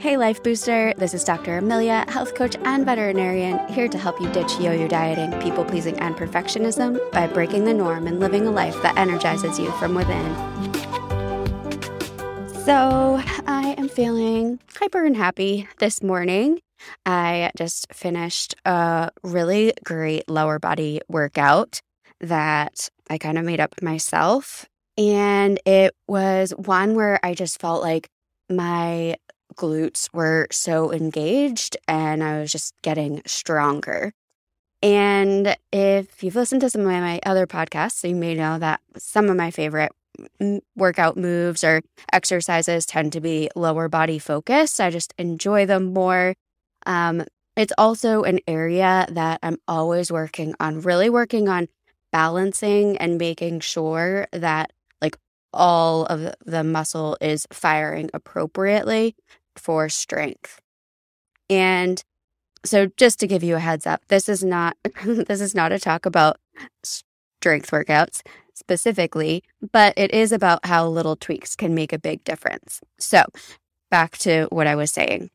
Hey, Life Booster. This is Dr. Amelia, health coach and veterinarian, here to help you ditch yo yo dieting, people pleasing, and perfectionism by breaking the norm and living a life that energizes you from within. So, I am feeling hyper and happy this morning. I just finished a really great lower body workout that I kind of made up myself. And it was one where I just felt like my glutes were so engaged and I was just getting stronger. And if you've listened to some of my other podcasts, you may know that some of my favorite workout moves or exercises tend to be lower body focused. I just enjoy them more. Um, it's also an area that I'm always working on, really working on balancing and making sure that all of the muscle is firing appropriately for strength. And so just to give you a heads up, this is not this is not a talk about strength workouts specifically, but it is about how little tweaks can make a big difference. So, back to what I was saying.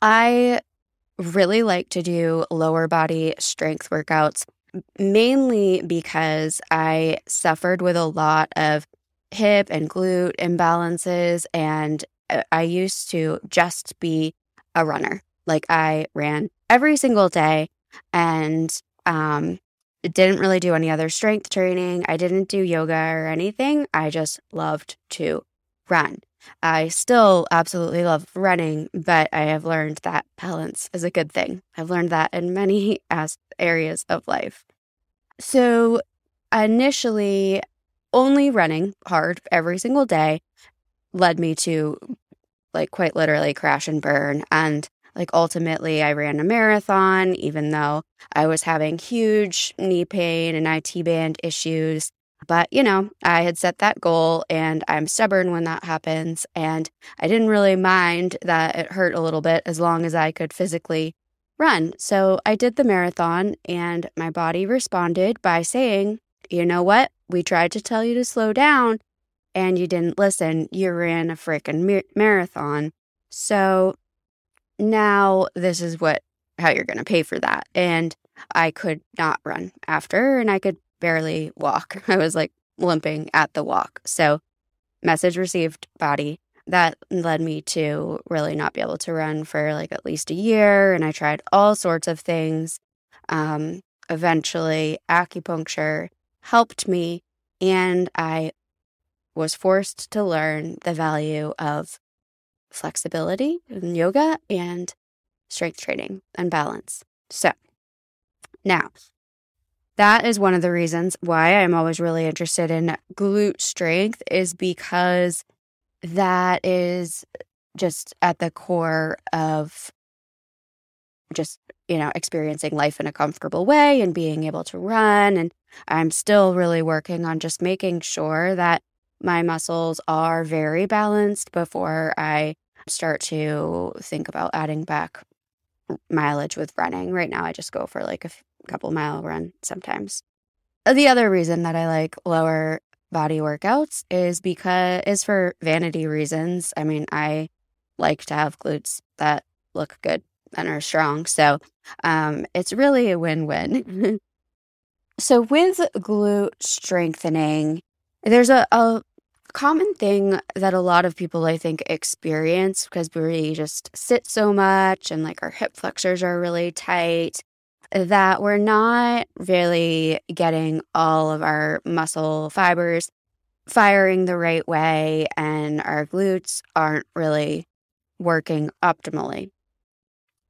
I really like to do lower body strength workouts mainly because I suffered with a lot of hip and glute imbalances and uh, I used to just be a runner. Like I ran every single day and um, didn't really do any other strength training. I didn't do yoga or anything. I just loved to run. I still absolutely love running, but I have learned that balance is a good thing. I've learned that in many areas of life. So initially, only running hard every single day led me to like quite literally crash and burn. And like ultimately, I ran a marathon, even though I was having huge knee pain and IT band issues. But, you know, I had set that goal and I'm stubborn when that happens. And I didn't really mind that it hurt a little bit as long as I could physically run. So I did the marathon and my body responded by saying, you know what? We tried to tell you to slow down and you didn't listen. You ran a freaking marathon. So now this is what how you're going to pay for that. And I could not run after and I could barely walk. I was like limping at the walk. So message received body that led me to really not be able to run for like at least a year and I tried all sorts of things. Um eventually acupuncture helped me and I was forced to learn the value of flexibility in yoga and strength training and balance. So, now that is one of the reasons why I'm always really interested in glute strength is because that is just at the core of just you know experiencing life in a comfortable way and being able to run and I'm still really working on just making sure that my muscles are very balanced before I start to think about adding back mileage with running. Right now, I just go for like a couple mile run sometimes. Uh, the other reason that I like lower body workouts is because is for vanity reasons. I mean, I like to have glutes that look good and are strong. So um, it's really a win win. so with glute strengthening, there's a, a common thing that a lot of people I think experience because we just sit so much and like our hip flexors are really tight that we're not really getting all of our muscle fibers firing the right way and our glutes aren't really working optimally.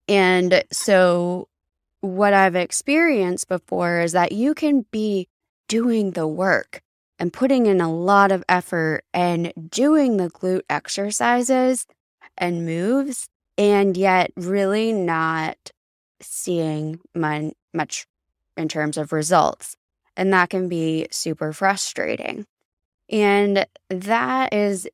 And so what I've experienced before is that you can be doing the work and putting in a lot of effort and doing the glute exercises and moves, and yet really not seeing my, much in terms of results. And that can be super frustrating. And that is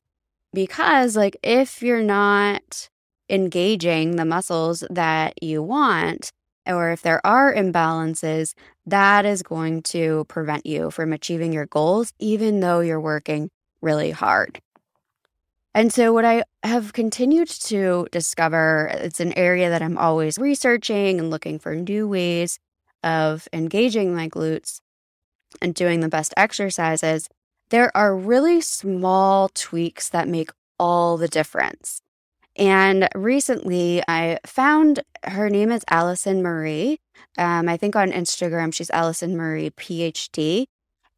because, like, if you're not engaging the muscles that you want, or if there are imbalances, that is going to prevent you from achieving your goals, even though you're working really hard. And so, what I have continued to discover, it's an area that I'm always researching and looking for new ways of engaging my glutes and doing the best exercises. There are really small tweaks that make all the difference. And recently, I found her name is Allison Marie. Um, I think on Instagram, she's Allison Marie PhD.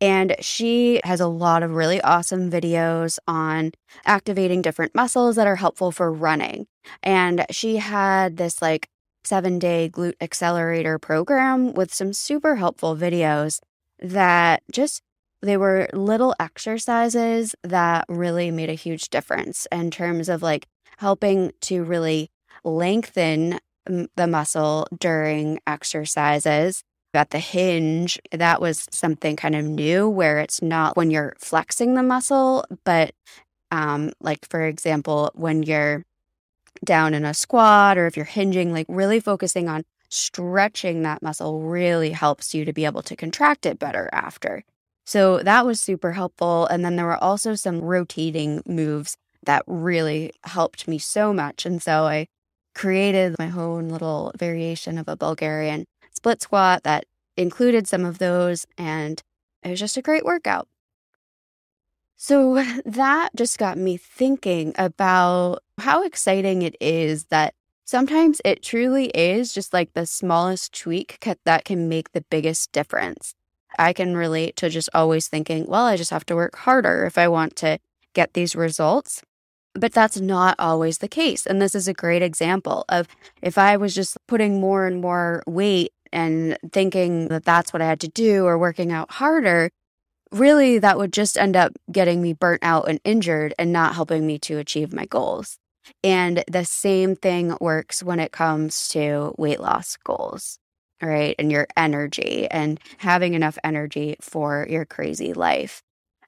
And she has a lot of really awesome videos on activating different muscles that are helpful for running. And she had this like seven day glute accelerator program with some super helpful videos that just they were little exercises that really made a huge difference in terms of like helping to really lengthen the muscle during exercises at the hinge, that was something kind of new where it's not when you're flexing the muscle, but um, like, for example, when you're down in a squat or if you're hinging, like really focusing on stretching that muscle really helps you to be able to contract it better after. So that was super helpful. And then there were also some rotating moves that really helped me so much. And so I created my own little variation of a Bulgarian split squat that included some of those, and it was just a great workout. So that just got me thinking about how exciting it is that sometimes it truly is just like the smallest tweak that can make the biggest difference. I can relate to just always thinking, well, I just have to work harder if I want to get these results. But that's not always the case. And this is a great example of if I was just putting more and more weight and thinking that that's what I had to do or working out harder, really that would just end up getting me burnt out and injured and not helping me to achieve my goals. And the same thing works when it comes to weight loss goals, right? And your energy and having enough energy for your crazy life.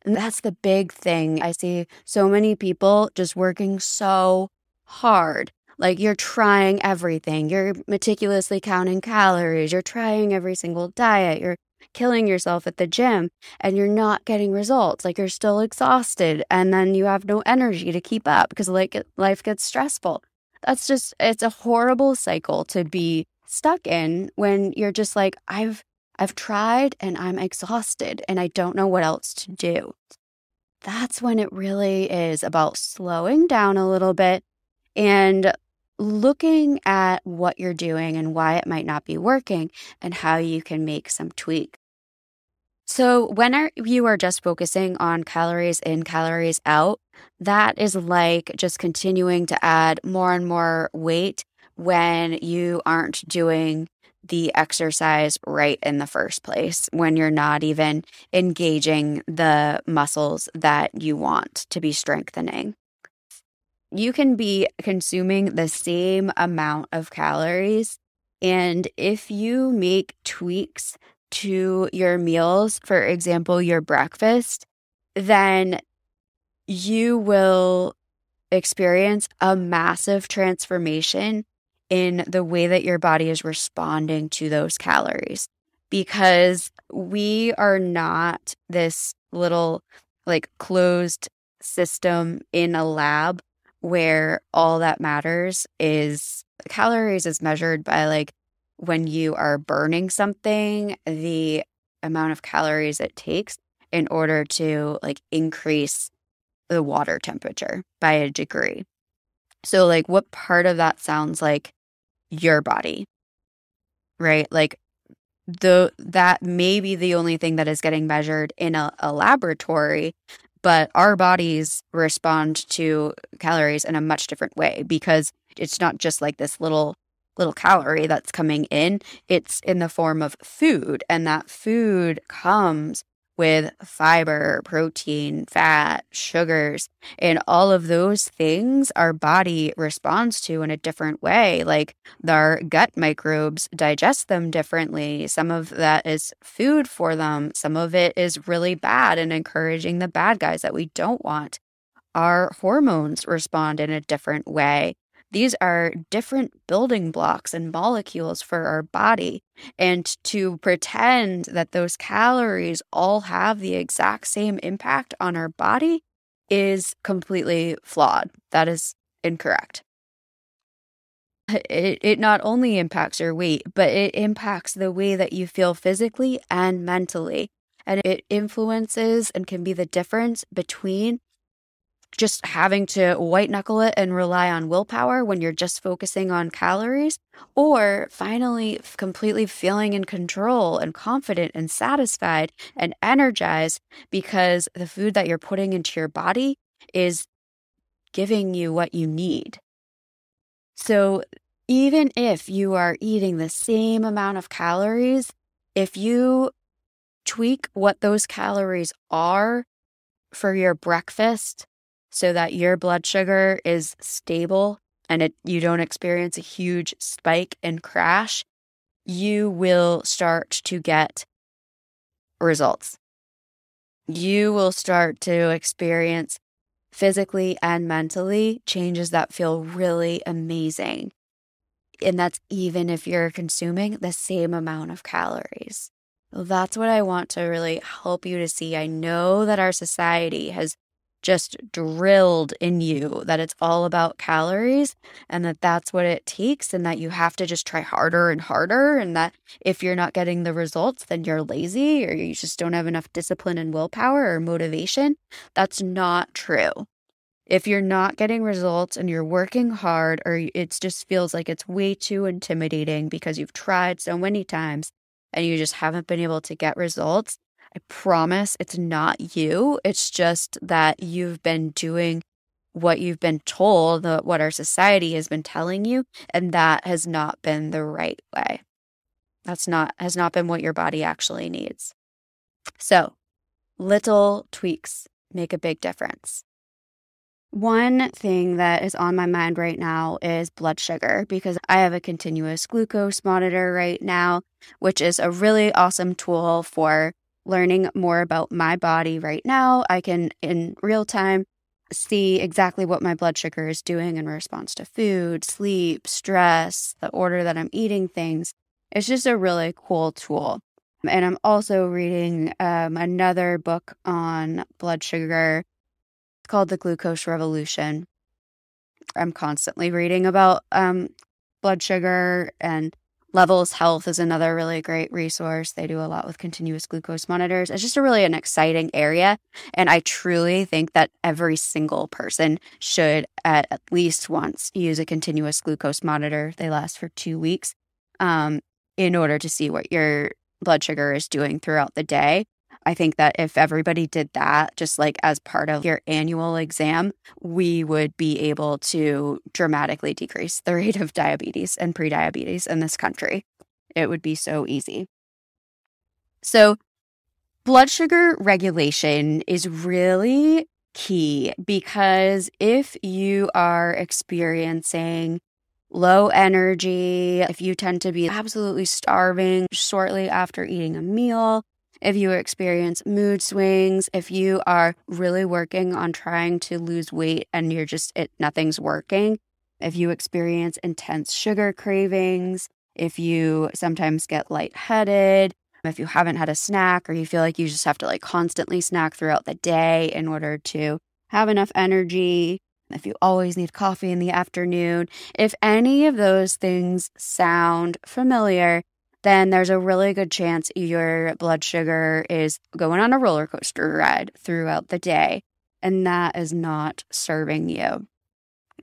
And that's the big thing. I see so many people just working so hard. Like you're trying everything. You're meticulously counting calories. You're trying every single diet. You're killing yourself at the gym and you're not getting results. Like you're still exhausted and then you have no energy to keep up because like life gets stressful. That's just it's a horrible cycle to be stuck in when you're just like I've I've tried and I'm exhausted and I don't know what else to do. That's when it really is about slowing down a little bit and looking at what you're doing and why it might not be working and how you can make some tweak. So, when are, you are just focusing on calories in, calories out, that is like just continuing to add more and more weight when you aren't doing the exercise right in the first place when you're not even engaging the muscles that you want to be strengthening. You can be consuming the same amount of calories. And if you make tweaks to your meals, for example, your breakfast, then you will experience a massive transformation in the way that your body is responding to those calories. Because we are not this little like closed system in a lab where all that matters is calories is measured by like when you are burning something the amount of calories it takes in order to like increase the water temperature by a degree. So like what part of that sounds like your body. Right? Like the that may be the only thing that is getting measured in a, a laboratory, but our bodies respond to calories in a much different way because it's not just like this little little calorie that's coming in it's in the form of food and that food comes with fiber, protein, fat, sugars, and all of those things our body responds to in a different way. Like our gut microbes digest them differently. Some of that is food for them, some of it is really bad and encouraging the bad guys that we don't want. Our hormones respond in a different way. These are different building blocks and molecules for our body. And to pretend that those calories all have the exact same impact on our body is completely flawed. That is incorrect. It, it not only impacts your weight, but it impacts the way that you feel physically and mentally. And it influences and can be the difference between just having to white knuckle it and rely on willpower when you're just focusing on calories, or finally completely feeling in control and confident and satisfied and energized because the food that you're putting into your body is giving you what you need. So, even if you are eating the same amount of calories, if you tweak what those calories are for your breakfast so that your blood sugar is stable and it, you don't experience a huge spike and crash, you will start to get results. You will start to experience physically and mentally changes that feel really amazing. And that's even if you're consuming the same amount of calories. That's what I want to really help you to see. I know that our society has just drilled in you that it's all about calories and that that's what it takes and that you have to just try harder and harder and that if you're not getting the results then you're lazy or you just don't have enough discipline and willpower or motivation. That's not true. If you're not getting results and you're working hard or it just feels like it's way too intimidating because you've tried so many times and you just haven't been able to get results I promise it's not you. It's just that you've been doing what you've been told, what our society has been telling you, and that has not been the right way. That's not, has not been what your body actually needs. So, little tweaks make a big difference. One thing that is on my mind right now is blood sugar because I have a continuous glucose monitor right now, which is a really awesome tool for learning more about my body right now. I can, in real time, see exactly what my blood sugar is doing in response to food, sleep, stress, the order that I'm eating things. It's just a really cool tool. And I'm also reading um, another book on blood sugar called The Glucose Revolution. I'm constantly reading about um, blood sugar and Levels Health is another really great resource. They do a lot with continuous glucose monitors. It's just a really an exciting area. And I truly think that every single person should at, least once use a continuous glucose monitor. They last for two weeks um, in order to see what your blood sugar is doing throughout the day. I think that if everybody did that, just like as part of your annual exam, we would be able to dramatically decrease the rate of diabetes and prediabetes in this country. It would be so easy. So, blood sugar regulation is really key because if you are experiencing low energy, if you tend to be absolutely starving shortly after eating a meal, if you experience mood swings, if you are really working on trying to lose weight and you're just, it, nothing's working, if you experience intense sugar cravings, if you sometimes get lightheaded, if you haven't had a snack or you feel like you just have to like constantly snack throughout the day in order to have enough energy, if you always need coffee in the afternoon, if any of those things sound familiar, then there's a really good chance your blood sugar is going on a roller coaster ride throughout the day. And that is not serving you.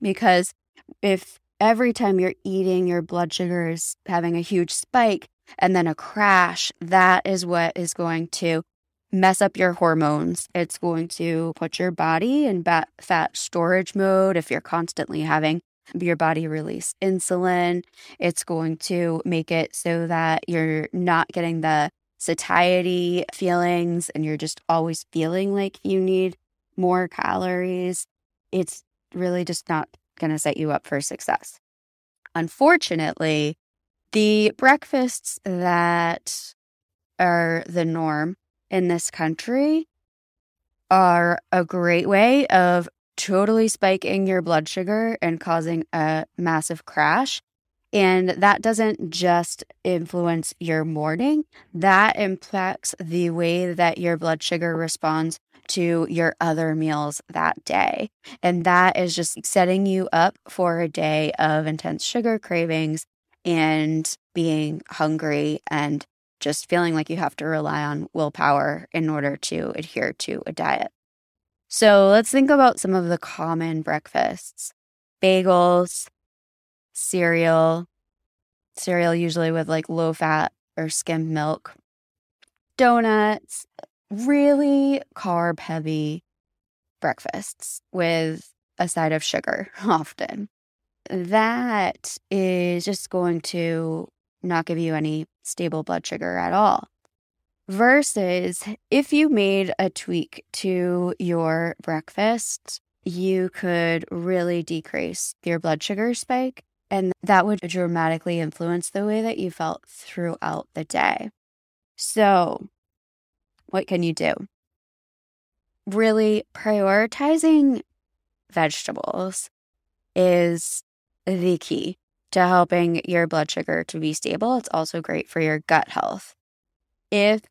Because if every time you're eating, your blood sugar is having a huge spike and then a crash, that is what is going to mess up your hormones. It's going to put your body in fat storage mode if you're constantly having your body release insulin. It's going to make it so that you're not getting the satiety feelings and you're just always feeling like you need more calories. It's really just not going to set you up for success. Unfortunately, the breakfasts that are the norm in this country are a great way of totally spiking your blood sugar and causing a massive crash. And that doesn't just influence your morning, that impacts the way that your blood sugar responds to your other meals that day. And that is just setting you up for a day of intense sugar cravings and being hungry and just feeling like you have to rely on willpower in order to adhere to a diet. So let's think about some of the common breakfasts bagels, cereal, cereal usually with like low fat or skim milk, donuts, really carb heavy breakfasts with a side of sugar often. That is just going to not give you any stable blood sugar at all. Versus if you made a tweak to your breakfast, you could really decrease your blood sugar spike, and that would dramatically influence the way that you felt throughout the day. So, what can you do? Really prioritizing vegetables is the key to helping your blood sugar to be stable. It's also great for your gut health. If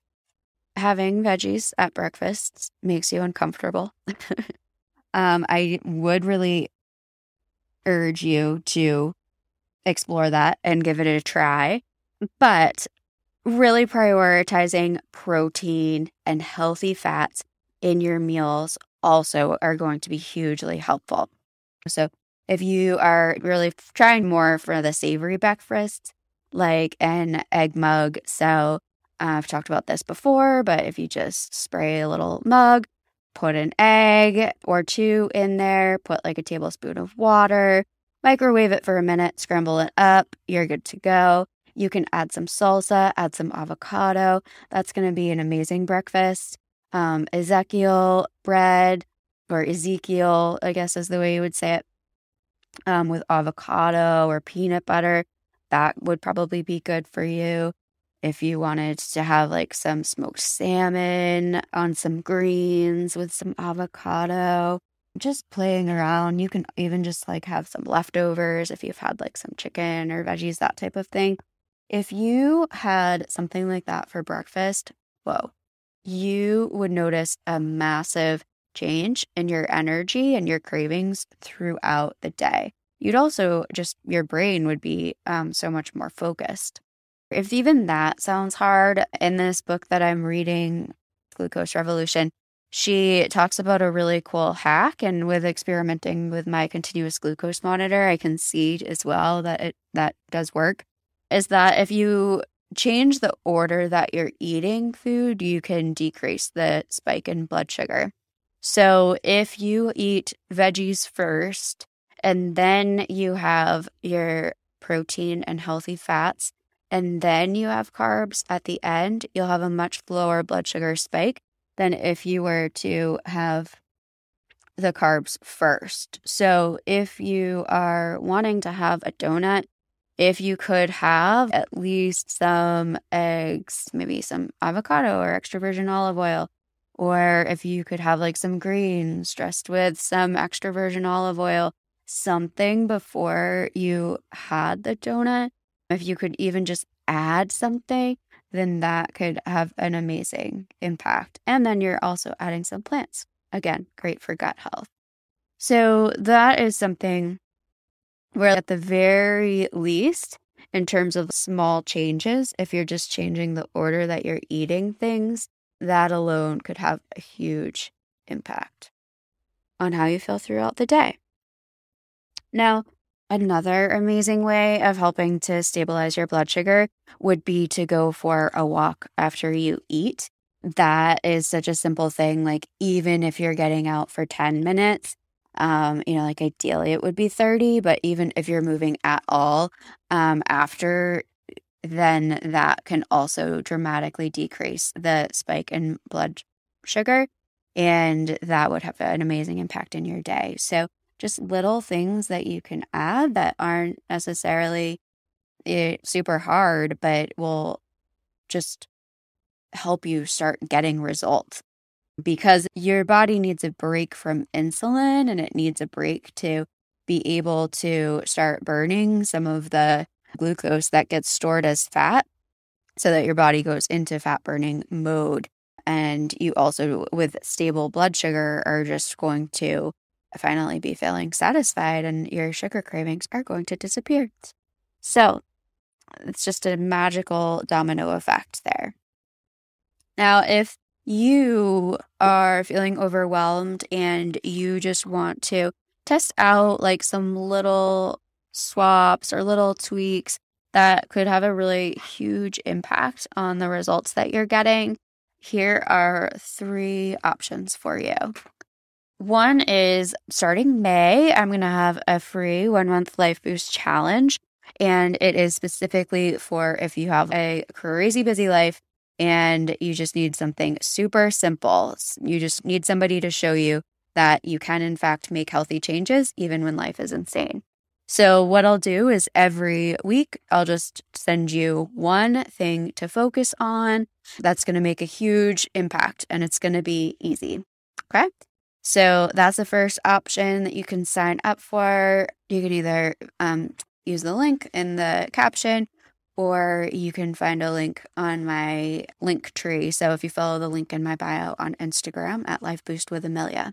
having veggies at breakfast makes you uncomfortable, um, I would really urge you to explore that and give it a try. But really prioritizing protein and healthy fats in your meals also are going to be hugely helpful. So, if you are really trying more for the savory breakfast, like an egg mug, so I've talked about this before, but if you just spray a little mug, put an egg or two in there, put like a tablespoon of water, microwave it for a minute, scramble it up, you're good to go. You can add some salsa, add some avocado. That's going to be an amazing breakfast. Um, Ezekiel bread, or Ezekiel, I guess is the way you would say it, um, with avocado or peanut butter. That would probably be good for you. If you wanted to have like some smoked salmon on some greens with some avocado, just playing around. You can even just like have some leftovers if you've had like some chicken or veggies, that type of thing. If you had something like that for breakfast, whoa, you would notice a massive change in your energy and your cravings throughout the day. You'd also just, your brain would be um, so much more focused. If even that sounds hard, in this book that I'm reading, Glucose Revolution, she talks about a really cool hack. And with experimenting with my continuous glucose monitor, I can see as well that it that does work is that if you change the order that you're eating food, you can decrease the spike in blood sugar. So if you eat veggies first and then you have your protein and healthy fats, and then you have carbs at the end, you'll have a much lower blood sugar spike than if you were to have the carbs first. So if you are wanting to have a donut, if you could have at least some eggs, maybe some avocado or extra virgin olive oil, or if you could have like some greens dressed with some extra virgin olive oil, something before you had the donut, if you could even just add something, then that could have an amazing impact. And then you're also adding some plants. Again, great for gut health. So that is something where, at the very least, in terms of small changes, if you're just changing the order that you're eating things, that alone could have a huge impact on how you feel throughout the day. Now, another amazing way of helping to stabilize your blood sugar would be to go for a walk after you eat. That is such a simple thing. Like, even if you're getting out for 10 minutes, um, you know, like ideally it would be 30, but even if you're moving at all um, after, then that can also dramatically decrease the spike in blood sugar. And that would have an amazing impact in your day. So, just little things that you can add that aren't necessarily eh, super hard, but will just help you start getting results because your body needs a break from insulin and it needs a break to be able to start burning some of the glucose that gets stored as fat so that your body goes into fat burning mode. And you also, with stable blood sugar, are just going to finally be feeling satisfied and your sugar cravings are going to disappear. So it's just a magical domino effect there. Now, if you are feeling overwhelmed and you just want to test out like some little swaps or little tweaks that could have a really huge impact on the results that you're getting, here are three options for you. One is starting May, I'm going to have a free one month Life Boost challenge. And it is specifically for if you have a crazy busy life and you just need something super simple. You just need somebody to show you that you can, in fact, make healthy changes even when life is insane. So, what I'll do is every week, I'll just send you one thing to focus on that's going to make a huge impact and it's going to be easy. Okay. So, that's the first option that you can sign up for. You can either um, use the link in the caption or you can find a link on my Linktree. So, if you follow the link in my bio on Instagram at Life Boost with Amelia.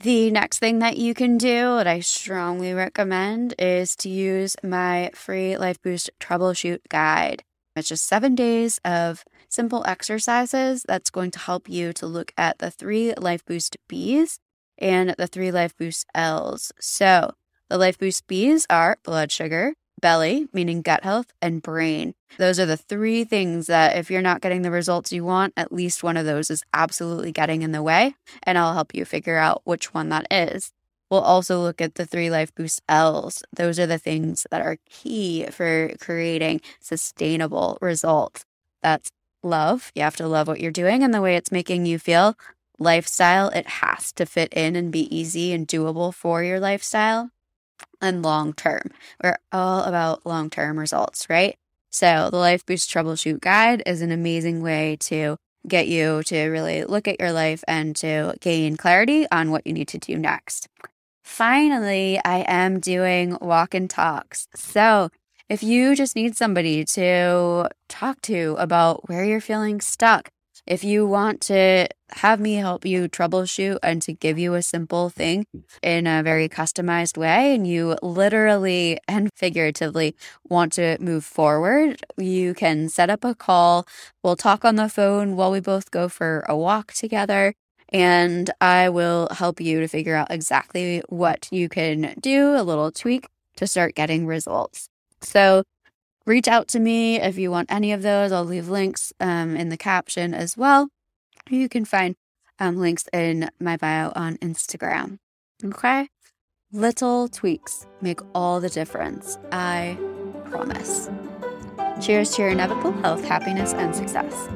The next thing that you can do that I strongly recommend is to use my free Life Boost troubleshoot guide. It's just seven days of simple exercises that's going to help you to look at the three Life Boost B's and the three Life Boost L's. So, the Life Boost B's are blood sugar, belly, meaning gut health, and brain. Those are the three things that if you're not getting the results you want, at least one of those is absolutely getting in the way. And I'll help you figure out which one that is. We'll also look at the three life boost L's. Those are the things that are key for creating sustainable results. That's love. You have to love what you're doing and the way it's making you feel. Lifestyle, it has to fit in and be easy and doable for your lifestyle and long term. We're all about long term results, right? So, the Life Boost Troubleshoot Guide is an amazing way to get you to really look at your life and to gain clarity on what you need to do next. Finally, I am doing walk and talks. So, if you just need somebody to talk to about where you're feeling stuck, if you want to have me help you troubleshoot and to give you a simple thing in a very customized way, and you literally and figuratively want to move forward, you can set up a call. We'll talk on the phone while we both go for a walk together. And I will help you to figure out exactly what you can do, a little tweak to start getting results. So reach out to me if you want any of those. I'll leave links um, in the caption as well. You can find um, links in my bio on Instagram. Okay? Little tweaks make all the difference. I promise. Cheers to your inevitable health, happiness, and success.